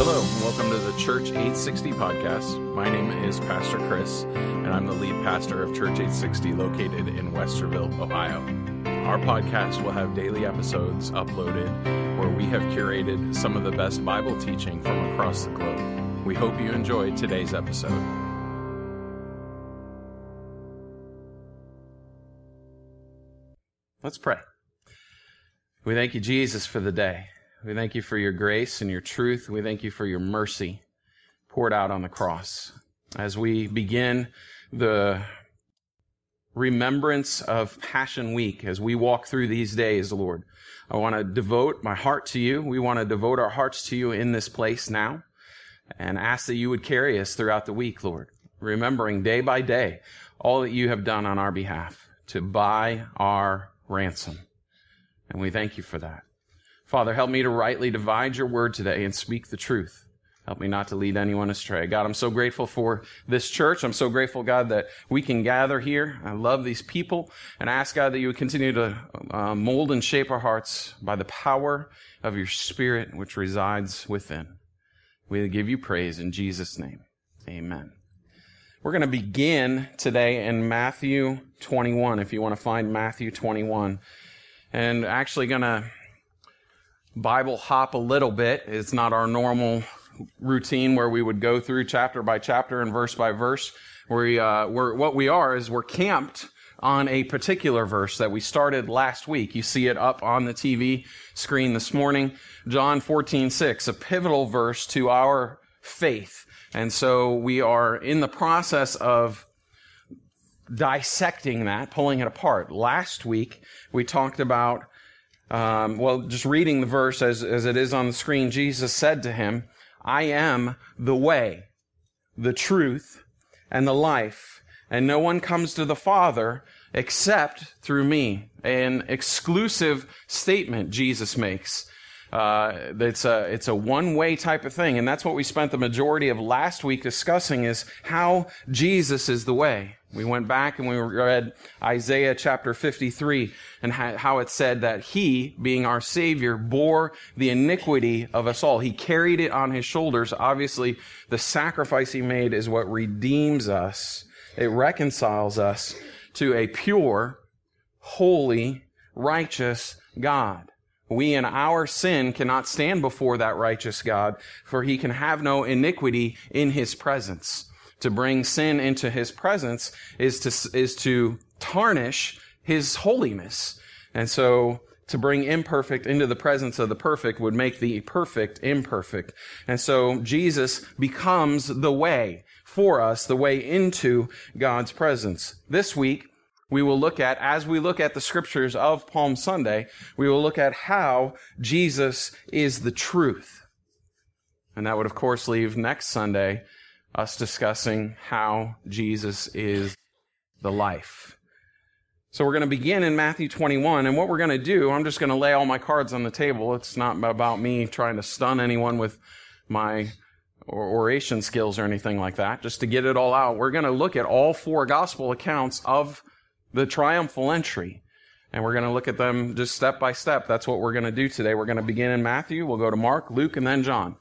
Hello, and welcome to the Church 860 podcast. My name is Pastor Khris, and I'm the lead pastor of Church 860 located in Westerville, Ohio. Our podcast will have daily episodes uploaded where we have curated some of the best Bible teaching from across the globe. We hope you enjoyed today's episode. Let's pray. We thank you, Jesus, for the day. We thank you for your grace and your truth. We thank you for your mercy poured out on the cross. As we begin the remembrance of Passion Week, as we walk through these days, Lord, I want to devote my heart to you. We want to devote our hearts to you in this place now and ask that you would carry us throughout the week, Lord, remembering day by day all that you have done on our behalf to buy our ransom. And we thank you for that. Father, help me to rightly divide your word today and speak the truth. Help me not to lead anyone astray. God, I'm so grateful for this church. I'm so grateful, God, that we can gather here. I love these people and I ask, God, that you would continue to uh, mold and shape our hearts by the power of your spirit which resides within. We give you praise in Jesus' name. Amen. We're going to begin today in Matthew 21, if you want to find Matthew 21. And actually going to Bible hop a little bit. It's not our normal routine where we would go through chapter by chapter and verse by verse. We, uh, we're, what we are is we're camped on a particular verse that we started last week. You see it up on the TV screen this morning. John 14, 6, a pivotal verse to our faith. And so we are in the process of dissecting that, pulling it apart. Last week, we talked about um, well, just reading the verse as, as it is on the screen, Jesus said to him, I am the way, the truth, and the life, and no one comes to the Father except through me. An exclusive statement Jesus makes. Uh, it's a it's a one way type of thing, and that's what we spent the majority of last week discussing: is how Jesus is the way. We went back and we read Isaiah chapter 53 and how it said that he, being our savior, bore the iniquity of us all. He carried it on his shoulders. Obviously, the sacrifice he made is what redeems us. It reconciles us to a pure, holy, righteous God. We in our sin cannot stand before that righteous God, for he can have no iniquity in his presence to bring sin into his presence is to, is to tarnish his holiness. And so to bring imperfect into the presence of the perfect would make the perfect imperfect. And so Jesus becomes the way for us, the way into God's presence. This week, we will look at, as we look at the scriptures of Palm Sunday, we will look at how Jesus is the truth. And that would, of course, leave next Sunday us discussing how Jesus is the life. So we're going to begin in Matthew 21, and what we're going to do, I'm just going to lay all my cards on the table. It's not about me trying to stun anyone with my oration skills or anything like that. Just to get it all out, we're going to look at all four gospel accounts of the triumphal entry. And we're going to look at them just step by step. That's what we're going to do today. We're going to begin in Matthew. We'll go to Mark, Luke, and then John.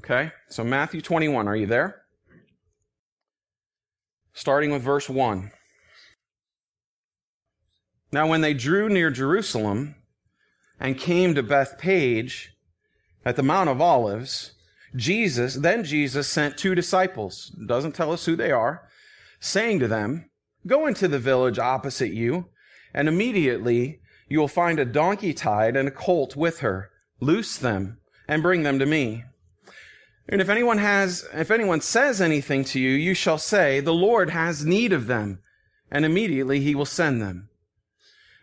Okay? So Matthew 21, are you there? Starting with verse 1. Now, when they drew near Jerusalem and came to Bethphage at the Mount of Olives, Jesus, then Jesus sent two disciples, doesn't tell us who they are, saying to them, Go into the village opposite you, and immediately you will find a donkey tied and a colt with her. Loose them and bring them to me. And if anyone has, if anyone says anything to you, you shall say, the Lord has need of them. And immediately he will send them.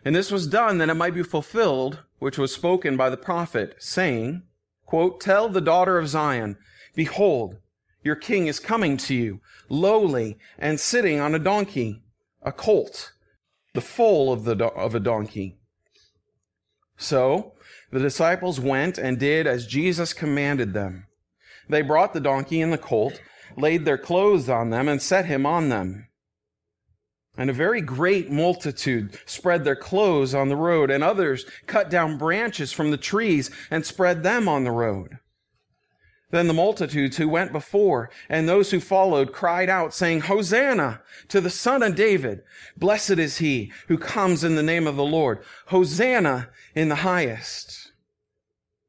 And this was done that it might be fulfilled, which was spoken by the prophet, saying, quote, Tell the daughter of Zion, behold, your king is coming to you, lowly and sitting on a donkey, a colt, the foal of the, of a donkey. So the disciples went and did as Jesus commanded them. They brought the donkey and the colt, laid their clothes on them, and set him on them. And a very great multitude spread their clothes on the road, and others cut down branches from the trees and spread them on the road. Then the multitudes who went before and those who followed cried out, saying, Hosanna to the son of David. Blessed is he who comes in the name of the Lord. Hosanna in the highest.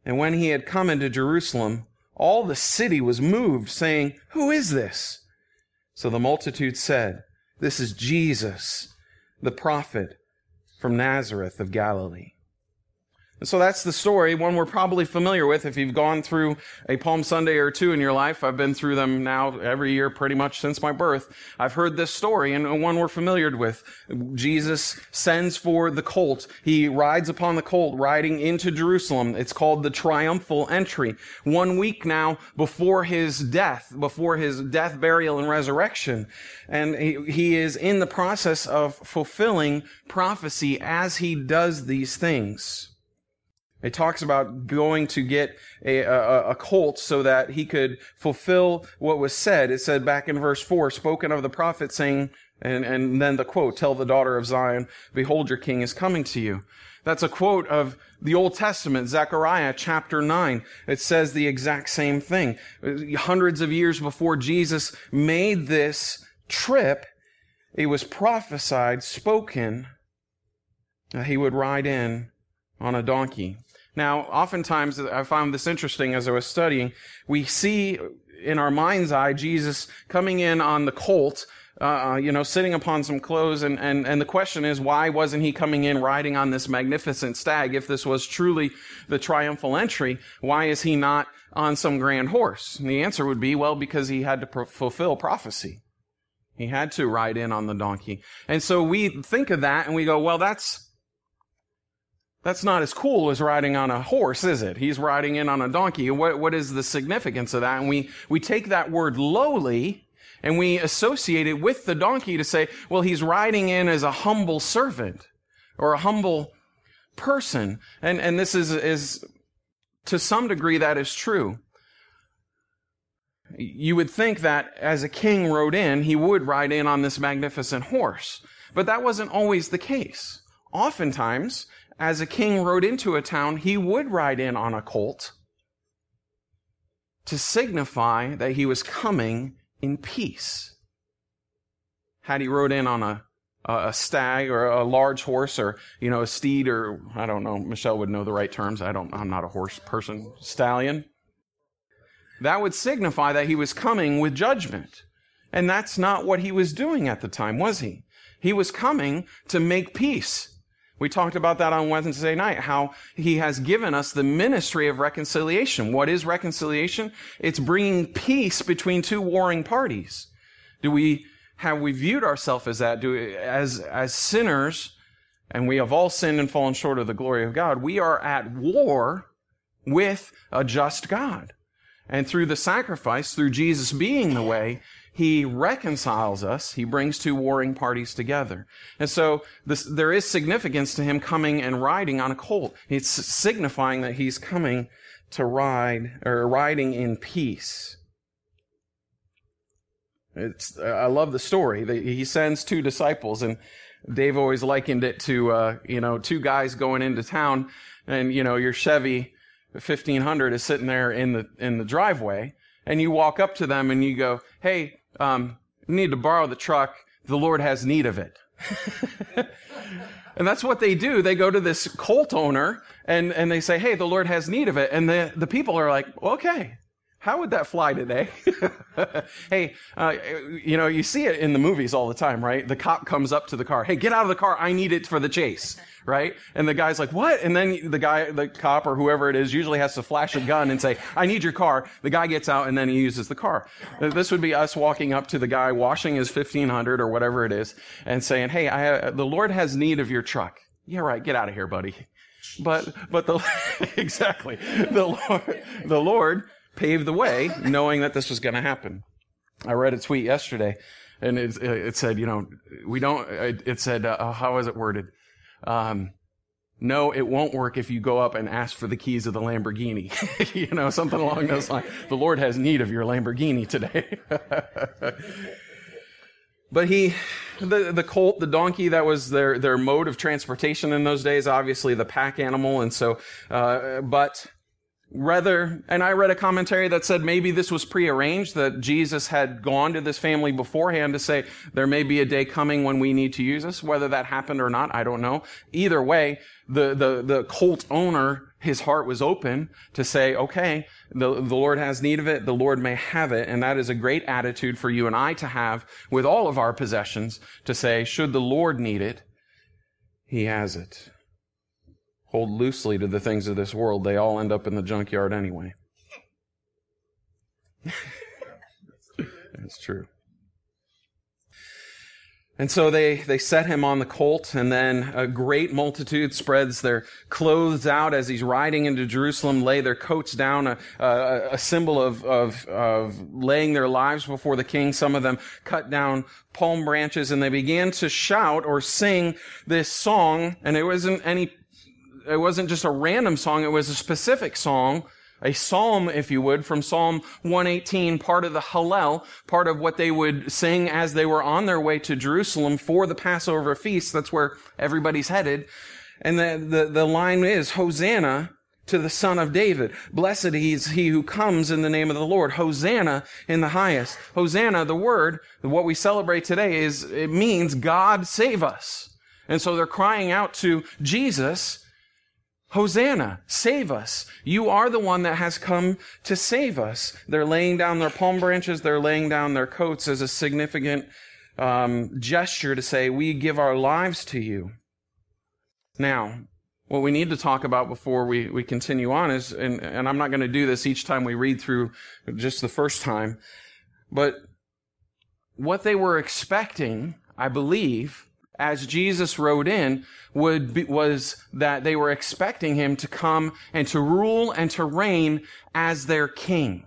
And when he had come into Jerusalem, all the city was moved, saying, Who is this? So the multitude said, This is Jesus, the prophet from Nazareth of Galilee. And so that's the story, one we're probably familiar with if you've gone through a Palm Sunday or two in your life. I've been through them now every year pretty much since my birth. I've heard this story and one we're familiar with. Jesus sends for the colt. He rides upon the colt riding into Jerusalem. It's called the triumphal entry. One week now before his death, before his death, burial, and resurrection. And he, he is in the process of fulfilling prophecy as he does these things. It talks about going to get a, a, a, colt so that he could fulfill what was said. It said back in verse 4, spoken of the prophet saying, and, and then the quote, tell the daughter of Zion, behold, your king is coming to you. That's a quote of the Old Testament, Zechariah chapter 9. It says the exact same thing. Hundreds of years before Jesus made this trip, it was prophesied, spoken, that he would ride in on a donkey. Now, oftentimes, I found this interesting as I was studying. We see in our mind's eye Jesus coming in on the colt, uh, you know, sitting upon some clothes, and, and, and the question is, why wasn't he coming in riding on this magnificent stag? If this was truly the triumphal entry, why is he not on some grand horse? And the answer would be, well, because he had to pro- fulfill prophecy. He had to ride in on the donkey. And so we think of that and we go, well, that's, that's not as cool as riding on a horse, is it? He's riding in on a donkey. What, what is the significance of that? And we, we take that word lowly and we associate it with the donkey to say, well, he's riding in as a humble servant or a humble person. And, and this is, is, to some degree, that is true. You would think that as a king rode in, he would ride in on this magnificent horse. But that wasn't always the case. Oftentimes, as a king rode into a town, he would ride in on a colt to signify that he was coming in peace. Had he rode in on a, a stag or a large horse or, you know, a steed or, I don't know, Michelle would know the right terms. I don't, I'm not a horse person. Stallion. That would signify that he was coming with judgment. And that's not what he was doing at the time, was he? He was coming to make peace. We talked about that on Wednesday night, how he has given us the ministry of reconciliation. What is reconciliation? It's bringing peace between two warring parties. Do we, have we viewed ourselves as that? Do we, as, as sinners, and we have all sinned and fallen short of the glory of God, we are at war with a just God. And through the sacrifice, through Jesus being the way, he reconciles us. He brings two warring parties together. And so this, there is significance to him coming and riding on a colt. It's signifying that he's coming to ride or riding in peace. It's, I love the story. He sends two disciples and Dave always likened it to, uh, you know, two guys going into town and, you know, your Chevy 1500 is sitting there in the, in the driveway and you walk up to them and you go, Hey, um, need to borrow the truck. The Lord has need of it. and that's what they do. They go to this colt owner and, and they say, Hey, the Lord has need of it. And the, the people are like, okay, how would that fly today? hey, uh, you know, you see it in the movies all the time, right? The cop comes up to the car. Hey, get out of the car. I need it for the chase right? And the guy's like, what? And then the guy, the cop or whoever it is usually has to flash a gun and say, I need your car. The guy gets out and then he uses the car. This would be us walking up to the guy washing his 1500 or whatever it is and saying, Hey, I, the Lord has need of your truck. Yeah, right. Get out of here, buddy. But, but the, exactly. The Lord, the Lord paved the way knowing that this was going to happen. I read a tweet yesterday and it, it said, you know, we don't, it said, uh, how was it worded? Um, no, it won't work if you go up and ask for the keys of the Lamborghini. you know, something along those lines. The Lord has need of your Lamborghini today. but he, the, the colt, the donkey, that was their, their mode of transportation in those days, obviously the pack animal. And so, uh, but Rather, and I read a commentary that said maybe this was prearranged, that Jesus had gone to this family beforehand to say, there may be a day coming when we need to use this. Whether that happened or not, I don't know. Either way, the, the, the cult owner, his heart was open to say, okay, the, the Lord has need of it, the Lord may have it, and that is a great attitude for you and I to have with all of our possessions to say, should the Lord need it, he has it hold loosely to the things of this world, they all end up in the junkyard anyway. That's true. And so they, they set him on the colt, and then a great multitude spreads their clothes out as he's riding into Jerusalem, lay their coats down, a, a, a symbol of, of, of laying their lives before the king. Some of them cut down palm branches, and they began to shout or sing this song, and it wasn't any it wasn't just a random song, it was a specific song, a psalm, if you would, from Psalm 118, part of the Hallel, part of what they would sing as they were on their way to Jerusalem for the Passover feast. That's where everybody's headed. And the, the, the line is, Hosanna to the Son of David. Blessed is he who comes in the name of the Lord. Hosanna in the highest. Hosanna, the word, what we celebrate today is, it means God save us. And so they're crying out to Jesus, Hosanna, save us. You are the one that has come to save us. They're laying down their palm branches, they're laying down their coats as a significant um, gesture to say, We give our lives to you. Now, what we need to talk about before we, we continue on is, and, and I'm not going to do this each time we read through just the first time, but what they were expecting, I believe, as Jesus rode in would be, was that they were expecting him to come and to rule and to reign as their king.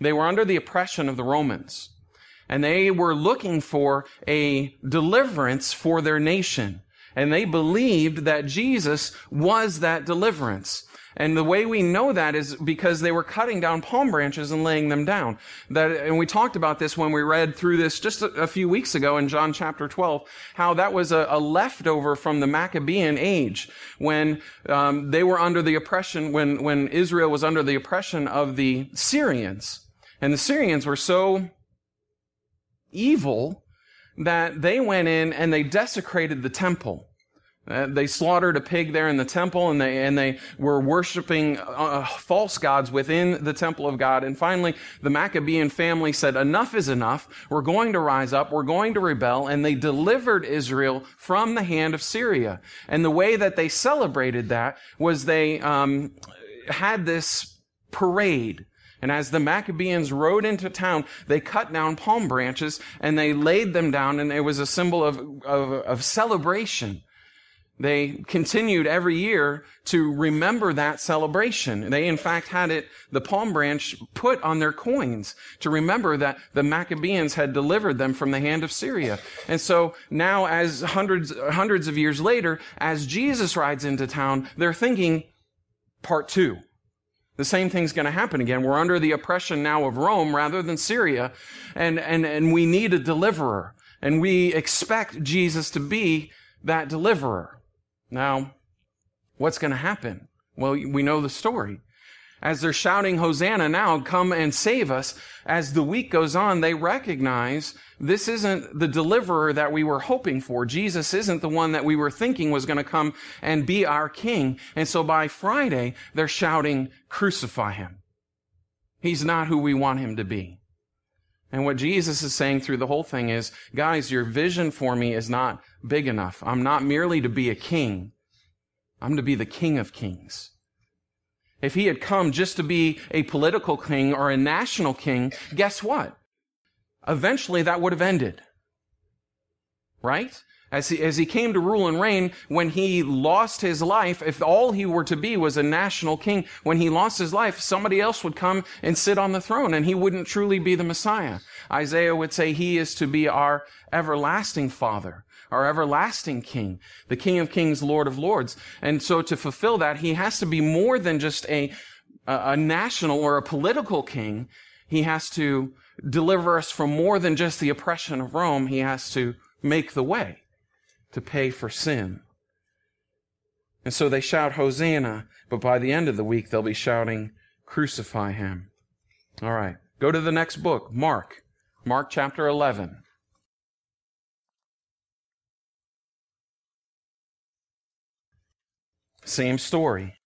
They were under the oppression of the Romans and they were looking for a deliverance for their nation. And they believed that Jesus was that deliverance. And the way we know that is because they were cutting down palm branches and laying them down. That, and we talked about this when we read through this just a, a few weeks ago in John chapter 12, how that was a, a leftover from the Maccabean age when um, they were under the oppression, when, when Israel was under the oppression of the Syrians. And the Syrians were so evil that they went in and they desecrated the temple. Uh, they slaughtered a pig there in the temple and they, and they were worshiping uh, false gods within the temple of God. And finally, the Maccabean family said, enough is enough. We're going to rise up. We're going to rebel. And they delivered Israel from the hand of Syria. And the way that they celebrated that was they um, had this parade. And as the Maccabees rode into town, they cut down palm branches and they laid them down, and it was a symbol of, of, of celebration. They continued every year to remember that celebration. They, in fact, had it, the palm branch put on their coins to remember that the Maccabees had delivered them from the hand of Syria. And so now, as hundreds, hundreds of years later, as Jesus rides into town, they're thinking, part two. The same thing's going to happen again. We're under the oppression now of Rome rather than Syria, and, and, and we need a deliverer. And we expect Jesus to be that deliverer. Now, what's going to happen? Well, we know the story. As they're shouting, Hosanna now, come and save us, as the week goes on, they recognize this isn't the deliverer that we were hoping for. Jesus isn't the one that we were thinking was going to come and be our king. And so by Friday, they're shouting, crucify him. He's not who we want him to be. And what Jesus is saying through the whole thing is, guys, your vision for me is not big enough. I'm not merely to be a king. I'm to be the king of kings. If he had come just to be a political king or a national king, guess what? Eventually that would have ended. Right? As he, as he came to rule and reign, when he lost his life, if all he were to be was a national king, when he lost his life, somebody else would come and sit on the throne and he wouldn't truly be the Messiah. Isaiah would say he is to be our everlasting father, our everlasting king, the king of kings, lord of lords. And so to fulfill that, he has to be more than just a, a national or a political king. He has to deliver us from more than just the oppression of Rome. He has to make the way to pay for sin. And so they shout, Hosanna. But by the end of the week, they'll be shouting, Crucify him. All right. Go to the next book, Mark. Mark chapter 11. Same story.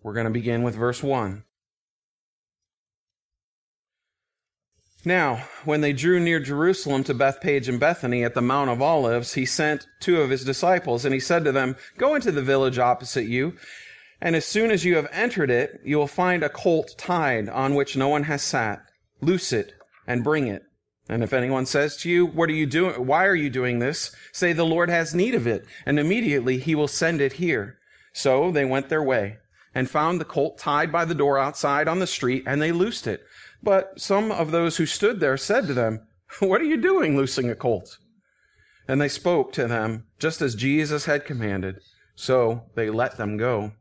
We're going to begin with verse 1. Now, when they drew near Jerusalem to Bethphage and Bethany at the Mount of Olives, he sent two of his disciples, and he said to them, Go into the village opposite you, and as soon as you have entered it, you will find a colt tied on which no one has sat. Loose it and bring it. And if anyone says to you, What are you doing? Why are you doing this? Say, The Lord has need of it, and immediately he will send it here. So they went their way and found the colt tied by the door outside on the street, and they loosed it. But some of those who stood there said to them, What are you doing loosing a colt? And they spoke to them just as Jesus had commanded. So they let them go.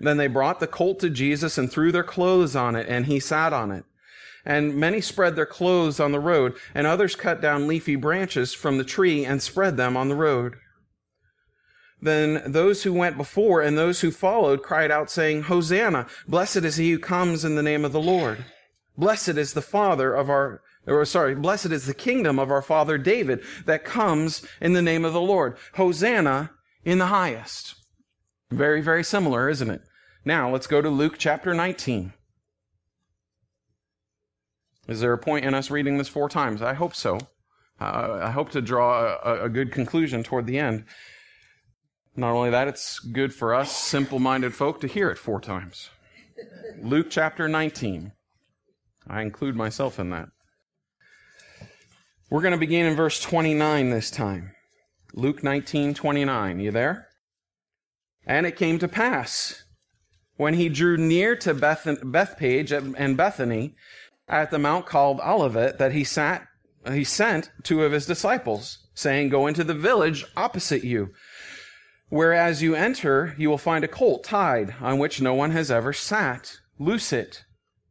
Then they brought the colt to Jesus and threw their clothes on it, and he sat on it. And many spread their clothes on the road, and others cut down leafy branches from the tree and spread them on the road. Then those who went before and those who followed cried out, saying, Hosanna! Blessed is he who comes in the name of the Lord. Blessed is the father of our, or sorry, blessed is the kingdom of our father David that comes in the name of the Lord. Hosanna in the highest. Very, very similar, isn't it? Now let's go to Luke chapter 19. Is there a point in us reading this four times? I hope so. Uh, I hope to draw a, a good conclusion toward the end. Not only that, it's good for us simple minded folk to hear it four times. Luke chapter 19. I include myself in that. We're going to begin in verse 29 this time. Luke 19, 29. You there? And it came to pass when he drew near to Beth- Bethphage and Bethany at the mount called Olivet that he sat, he sent two of his disciples saying, go into the village opposite you. Whereas you enter, you will find a colt tied on which no one has ever sat. Loose it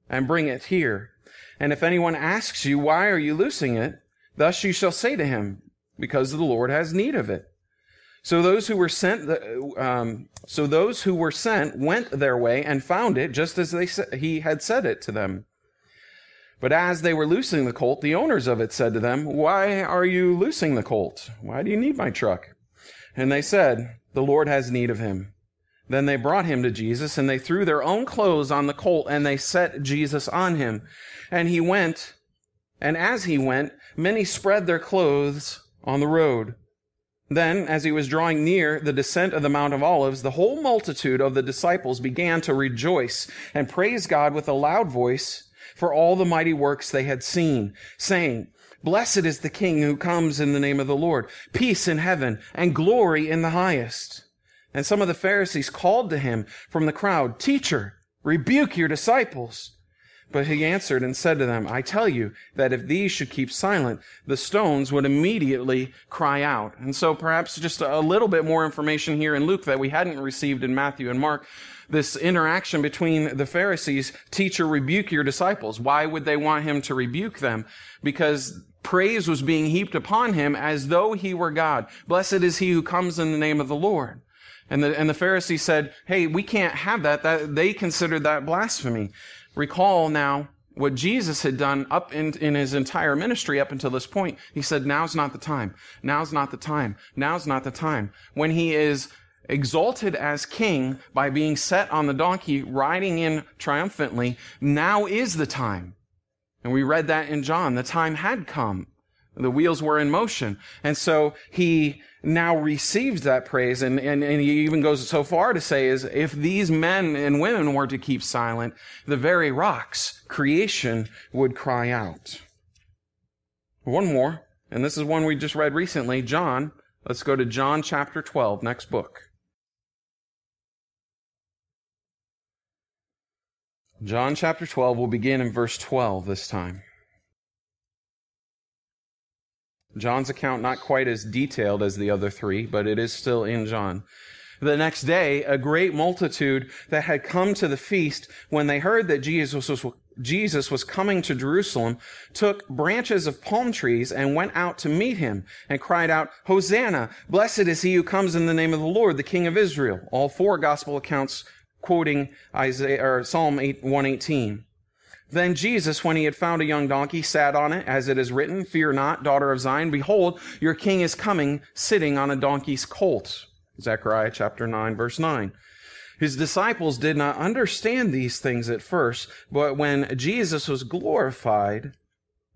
and bring it here. And if anyone asks you, why are you loosing it? Thus you shall say to him, because the Lord has need of it. So those who were sent, um, so those who were sent went their way and found it just as they he had said it to them. But as they were loosing the colt, the owners of it said to them, Why are you loosing the colt? Why do you need my truck? And they said, The Lord has need of him. Then they brought him to Jesus, and they threw their own clothes on the colt, and they set Jesus on him. And he went, and as he went, many spread their clothes on the road. Then, as he was drawing near the descent of the Mount of Olives, the whole multitude of the disciples began to rejoice and praise God with a loud voice for all the mighty works they had seen, saying, Blessed is the King who comes in the name of the Lord, peace in heaven and glory in the highest. And some of the Pharisees called to him from the crowd, Teacher, rebuke your disciples. But he answered and said to them, I tell you that if these should keep silent, the stones would immediately cry out. And so perhaps just a little bit more information here in Luke that we hadn't received in Matthew and Mark. This interaction between the Pharisees, teacher, rebuke your disciples. Why would they want him to rebuke them? Because praise was being heaped upon him as though he were God. Blessed is he who comes in the name of the Lord. And the, and the Pharisees said, hey, we can't have that. that. They considered that blasphemy. Recall now what Jesus had done up in, in his entire ministry up until this point. He said, now's not the time. Now's not the time. Now's not the time. When he is exalted as king by being set on the donkey, riding in triumphantly, now is the time. And we read that in John. The time had come. The wheels were in motion. And so he now receives that praise. And, and, and he even goes so far to say is if these men and women were to keep silent, the very rocks, creation would cry out. One more, and this is one we just read recently, John. Let's go to John chapter 12, next book. John chapter 12 will begin in verse 12 this time. John's account not quite as detailed as the other three, but it is still in John. The next day, a great multitude that had come to the feast, when they heard that Jesus was, Jesus was coming to Jerusalem, took branches of palm trees and went out to meet him and cried out, Hosanna! Blessed is he who comes in the name of the Lord, the King of Israel. All four gospel accounts quoting Isaiah or Psalm 8, 118. Then Jesus, when he had found a young donkey, sat on it, as it is written, Fear not, daughter of Zion. Behold, your king is coming, sitting on a donkey's colt. Zechariah chapter 9, verse 9. His disciples did not understand these things at first, but when Jesus was glorified,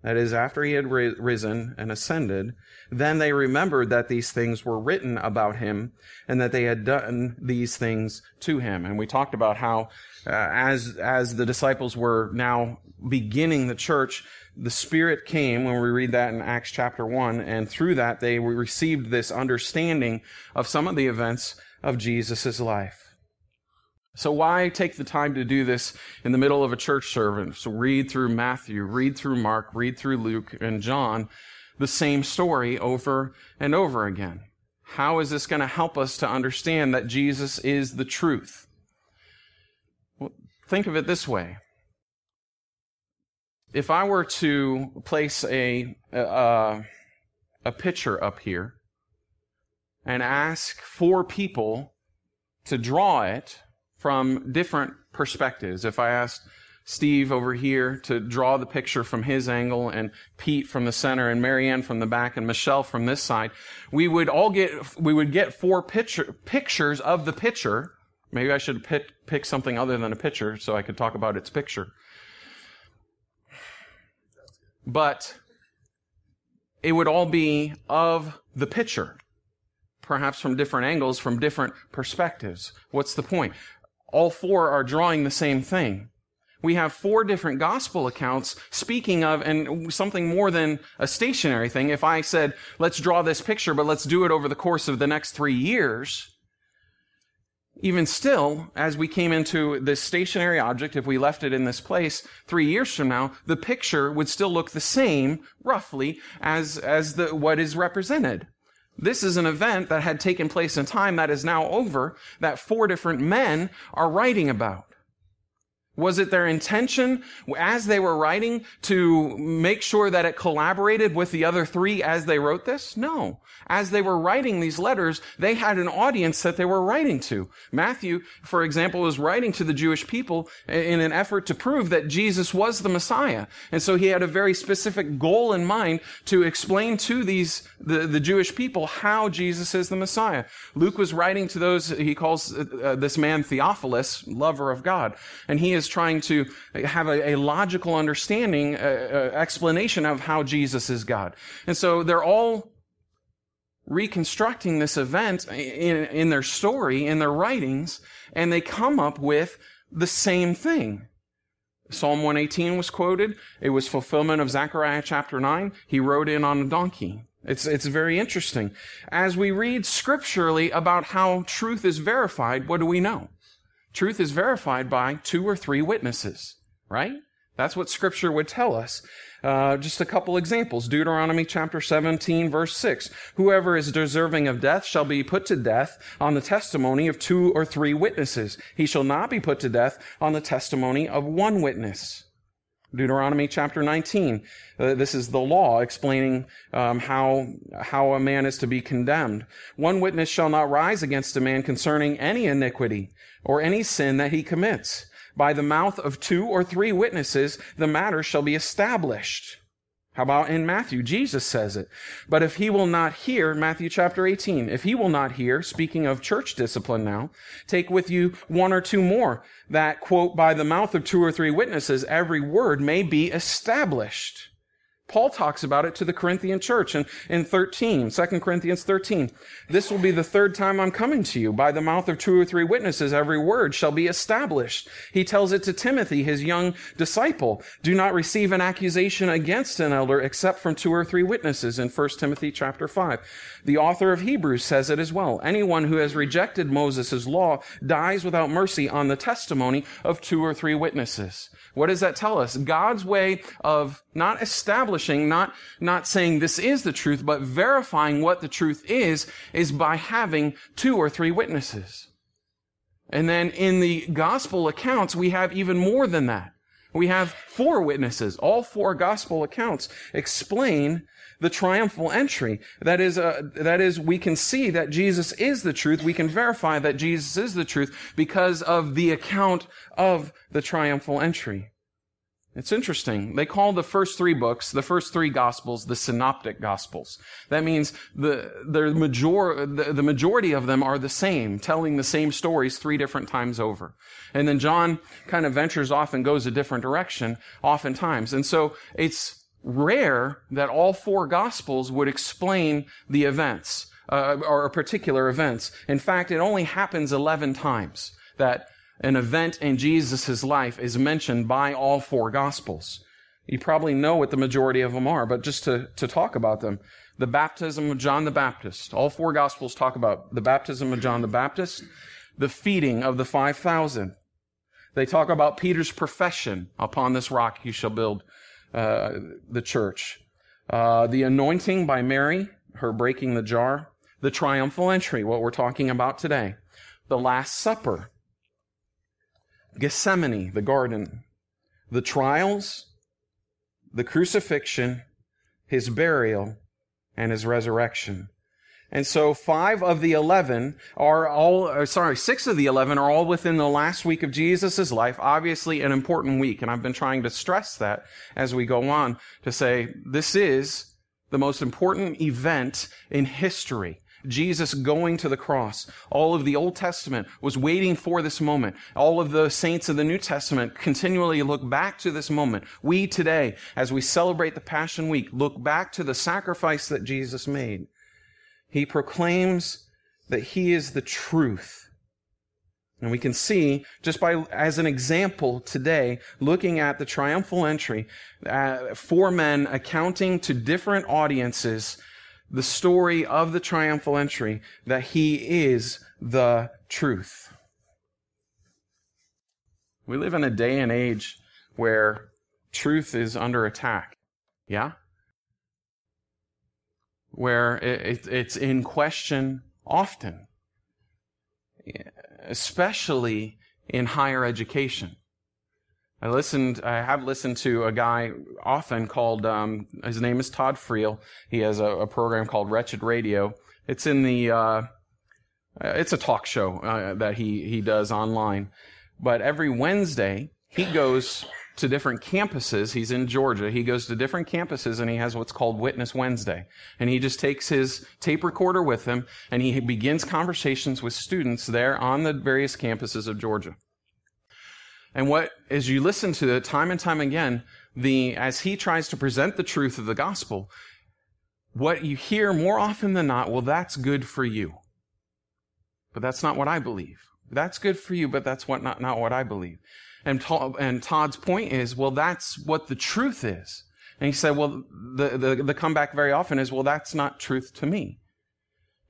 that is, after he had risen and ascended, then they remembered that these things were written about him and that they had done these things to him. And we talked about how, uh, as, as the disciples were now beginning the church, the Spirit came when we read that in Acts chapter 1, and through that they received this understanding of some of the events of Jesus' life. So why take the time to do this in the middle of a church service? Read through Matthew, read through Mark, read through Luke and John, the same story over and over again. How is this going to help us to understand that Jesus is the truth? Well, think of it this way. If I were to place a, a, a picture up here and ask four people to draw it, from different perspectives. If I asked Steve over here to draw the picture from his angle and Pete from the center and Marianne from the back and Michelle from this side, we would all get, we would get four picture, pictures of the picture. Maybe I should pick, pick something other than a picture so I could talk about its picture. But it would all be of the picture perhaps from different angles, from different perspectives. What's the point? All four are drawing the same thing. We have four different gospel accounts speaking of, and something more than a stationary thing. If I said, let's draw this picture, but let's do it over the course of the next three years, even still, as we came into this stationary object, if we left it in this place three years from now, the picture would still look the same, roughly, as, as the, what is represented. This is an event that had taken place in time that is now over, that four different men are writing about. Was it their intention as they were writing to make sure that it collaborated with the other three as they wrote this? No. As they were writing these letters, they had an audience that they were writing to. Matthew, for example, was writing to the Jewish people in an effort to prove that Jesus was the Messiah. And so he had a very specific goal in mind to explain to these, the, the Jewish people how Jesus is the Messiah. Luke was writing to those, he calls uh, this man Theophilus, lover of God. And he is trying to have a, a logical understanding, uh, uh, explanation of how Jesus is God. And so they're all reconstructing this event in, in their story, in their writings, and they come up with the same thing. Psalm 118 was quoted. It was fulfillment of Zechariah chapter 9. He rode in on a donkey. It's, it's very interesting. As we read scripturally about how truth is verified, what do we know? Truth is verified by two or three witnesses, right? That's what scripture would tell us. Uh, just a couple examples. Deuteronomy chapter 17 verse 6. Whoever is deserving of death shall be put to death on the testimony of two or three witnesses. He shall not be put to death on the testimony of one witness. Deuteronomy chapter 19. Uh, this is the law explaining um, how how a man is to be condemned. One witness shall not rise against a man concerning any iniquity or any sin that he commits. By the mouth of two or three witnesses, the matter shall be established. How about in Matthew? Jesus says it. But if he will not hear, Matthew chapter 18, if he will not hear, speaking of church discipline now, take with you one or two more that, quote, by the mouth of two or three witnesses, every word may be established. Paul talks about it to the Corinthian church in, in 13, 2 Corinthians 13. This will be the third time I'm coming to you. By the mouth of two or three witnesses, every word shall be established. He tells it to Timothy, his young disciple. Do not receive an accusation against an elder except from two or three witnesses in 1 Timothy chapter 5. The author of Hebrews says it as well. Anyone who has rejected Moses' law dies without mercy on the testimony of two or three witnesses. What does that tell us? God's way of not establishing, not, not saying this is the truth, but verifying what the truth is, is by having two or three witnesses. And then in the gospel accounts, we have even more than that. We have four witnesses. All four gospel accounts explain the triumphal entry. That is, uh, that is, we can see that Jesus is the truth. We can verify that Jesus is the truth because of the account of the triumphal entry. It's interesting. They call the first three books, the first three gospels, the synoptic gospels. That means the, the, major, the, the majority of them are the same, telling the same stories three different times over. And then John kind of ventures off and goes a different direction oftentimes. And so it's rare that all four gospels would explain the events, uh, or particular events. In fact, it only happens 11 times that an event in Jesus' life is mentioned by all four Gospels. You probably know what the majority of them are, but just to, to talk about them. The baptism of John the Baptist. All four Gospels talk about the baptism of John the Baptist, the feeding of the 5,000. They talk about Peter's profession upon this rock you shall build uh, the church. Uh, the anointing by Mary, her breaking the jar. The triumphal entry, what we're talking about today. The Last Supper, Gethsemane, the garden, the trials, the crucifixion, his burial, and his resurrection. And so five of the eleven are all, sorry, six of the eleven are all within the last week of Jesus' life. Obviously an important week. And I've been trying to stress that as we go on to say this is the most important event in history. Jesus going to the cross. All of the Old Testament was waiting for this moment. All of the saints of the New Testament continually look back to this moment. We today, as we celebrate the Passion Week, look back to the sacrifice that Jesus made. He proclaims that he is the truth. And we can see, just by, as an example today, looking at the triumphal entry, uh, four men accounting to different audiences the story of the triumphal entry that he is the truth. We live in a day and age where truth is under attack. Yeah? Where it, it, it's in question often, especially in higher education. I listened, I have listened to a guy often called, um, his name is Todd Friel. He has a, a, program called Wretched Radio. It's in the, uh, it's a talk show uh, that he, he does online. But every Wednesday, he goes to different campuses. He's in Georgia. He goes to different campuses and he has what's called Witness Wednesday. And he just takes his tape recorder with him and he begins conversations with students there on the various campuses of Georgia. And what, as you listen to it time and time again, the, as he tries to present the truth of the gospel, what you hear more often than not, well, that's good for you. But that's not what I believe. That's good for you, but that's what, not, not what I believe. And, and Todd's point is, well, that's what the truth is. And he said, well, the, the, the comeback very often is, well, that's not truth to me.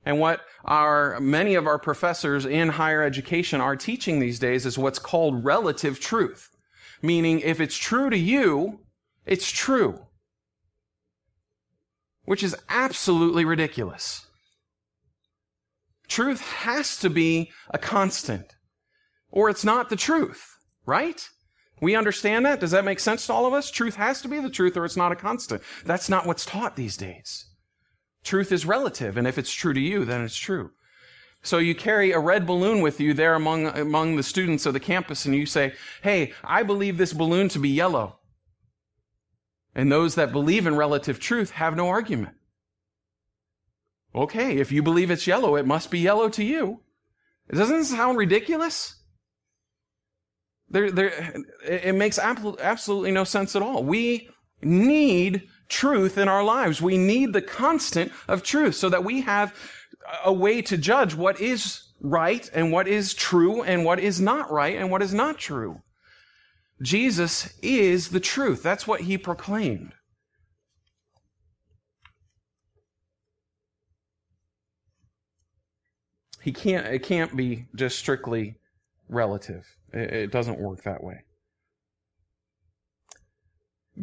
And what our, many of our professors in higher education are teaching these days is what's called relative truth. Meaning, if it's true to you, it's true. Which is absolutely ridiculous. Truth has to be a constant, or it's not the truth, right? We understand that? Does that make sense to all of us? Truth has to be the truth, or it's not a constant. That's not what's taught these days. Truth is relative, and if it's true to you, then it's true. So you carry a red balloon with you there among, among the students of the campus, and you say, Hey, I believe this balloon to be yellow. And those that believe in relative truth have no argument. Okay, if you believe it's yellow, it must be yellow to you. Doesn't this sound ridiculous? There, there, it makes absolutely no sense at all. We need truth in our lives. We need the constant of truth so that we have a way to judge what is right and what is true and what is not right and what is not true. Jesus is the truth. That's what he proclaimed. He can't, it can't be just strictly relative. It, it doesn't work that way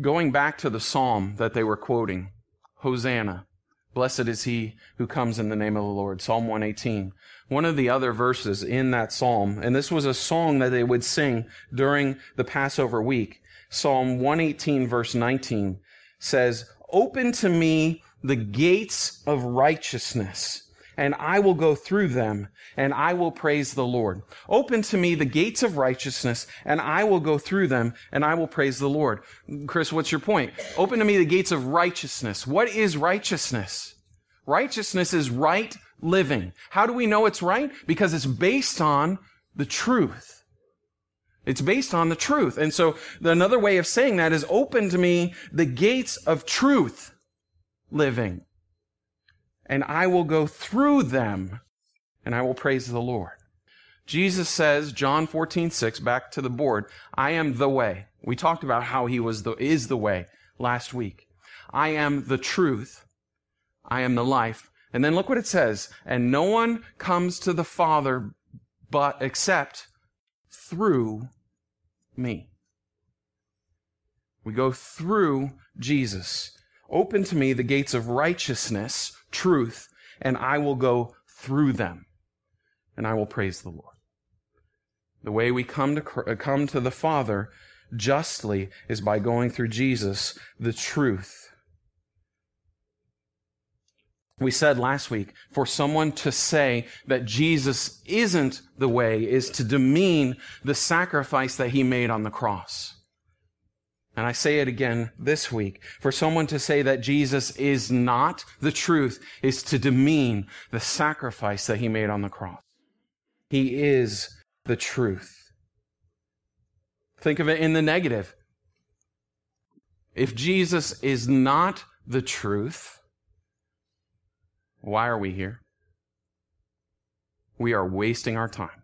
going back to the psalm that they were quoting, Hosanna, blessed is he who comes in the name of the Lord, Psalm 118. One of the other verses in that psalm, and this was a song that they would sing during the Passover week, Psalm 118 verse 19 says, Open to me the gates of righteousness and I will go through them, and I will praise the Lord. Open to me the gates of righteousness, and I will go through them, and I will praise the Lord. Khris, what's your point? Open to me the gates of righteousness. What is righteousness? Righteousness is right living. How do we know it's right? Because it's based on the truth. It's based on the truth. And so another way of saying that is open to me the gates of truth living and I will go through them and I will praise the Lord. Jesus says, John 14, 6, back to the board, I am the way. We talked about how he was the, is the way last week. I am the truth. I am the life. And then look what it says. And no one comes to the Father but except through me. We go through Jesus. Open to me the gates of righteousness truth, and I will go through them, and I will praise the Lord. The way we come to, uh, come to the Father justly is by going through Jesus, the truth. We said last week, for someone to say that Jesus isn't the way is to demean the sacrifice that he made on the cross. And I say it again this week. For someone to say that Jesus is not the truth is to demean the sacrifice that he made on the cross. He is the truth. Think of it in the negative. If Jesus is not the truth, why are we here? We are wasting our time.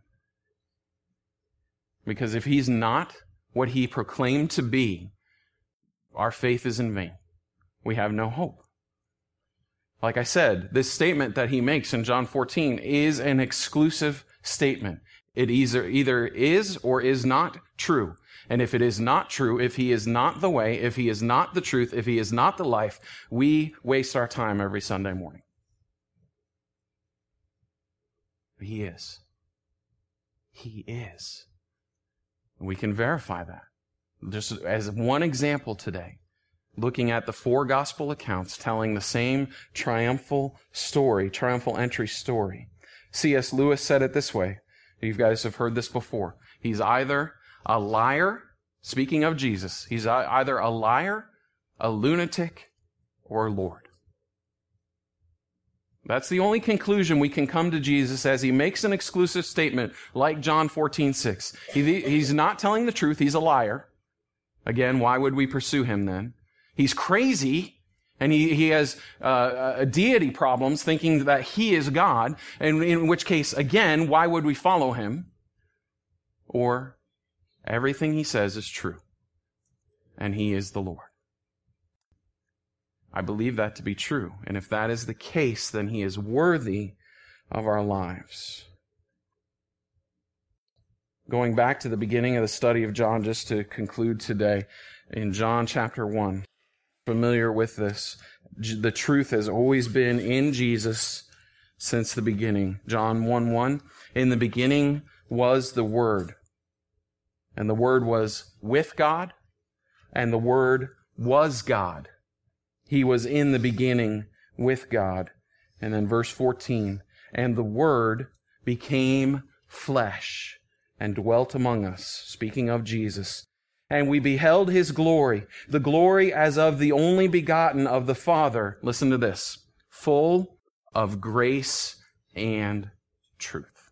Because if he's not what he proclaimed to be, our faith is in vain. We have no hope. Like I said, this statement that he makes in John 14 is an exclusive statement. It either, either is or is not true. And if it is not true, if he is not the way, if he is not the truth, if he is not the life, we waste our time every Sunday morning. He is. He is. We can verify that just as one example today, looking at the four gospel accounts telling the same triumphal story, triumphal entry story. C.S. Lewis said it this way. You guys have heard this before. He's either a liar, speaking of Jesus, he's either a liar, a lunatic, or Lord. That's the only conclusion we can come to Jesus as he makes an exclusive statement like John 14, 6. He, he's not telling the truth, he's a liar. Again, why would we pursue him then? He's crazy and he, he has uh, uh, deity problems thinking that he is God, and in which case, again, why would we follow him? Or everything he says is true and he is the Lord. I believe that to be true. And if that is the case, then he is worthy of our lives going back to the beginning of the study of John just to conclude today in John chapter 1. Familiar with this. The truth has always been in Jesus since the beginning. John 1 1. In the beginning was the Word. And the Word was with God, and the Word was God. He was in the beginning with God. And then verse 14. And the Word became flesh and dwelt among us, speaking of Jesus. And we beheld his glory, the glory as of the only begotten of the Father. Listen to this full of grace and truth.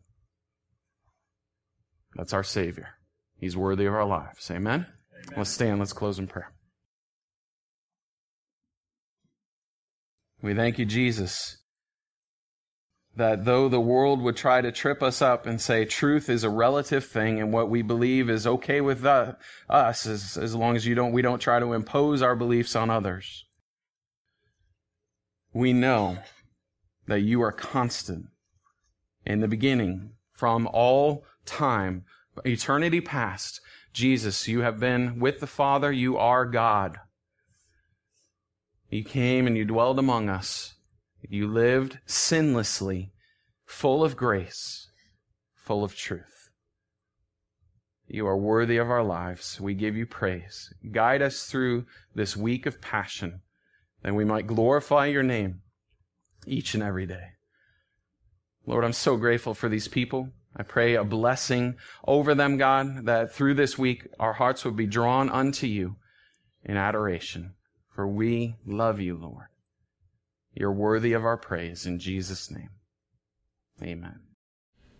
That's our Savior. He's worthy of our lives. Amen? Amen. Let's stand. Let's close in prayer. We thank you, Jesus that though the world would try to trip us up and say truth is a relative thing and what we believe is okay with the, us as, as long as you don't, we don't try to impose our beliefs on others. We know that you are constant in the beginning from all time, eternity past. Jesus, you have been with the Father. You are God. You came and you dwelled among us. You lived sinlessly, full of grace, full of truth. You are worthy of our lives. We give you praise. Guide us through this week of passion that we might glorify your name each and every day. Lord, I'm so grateful for these people. I pray a blessing over them, God, that through this week our hearts would be drawn unto you in adoration. For we love you, Lord. You're worthy of our praise in Jesus' name. Amen.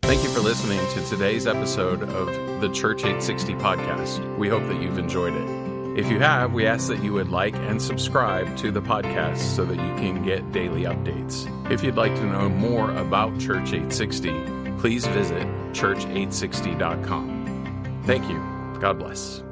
Thank you for listening to today's episode of the Church 860 podcast. We hope that you've enjoyed it. If you have, we ask that you would like and subscribe to the podcast so that you can get daily updates. If you'd like to know more about Church 860, please visit church860.com. Thank you. God bless.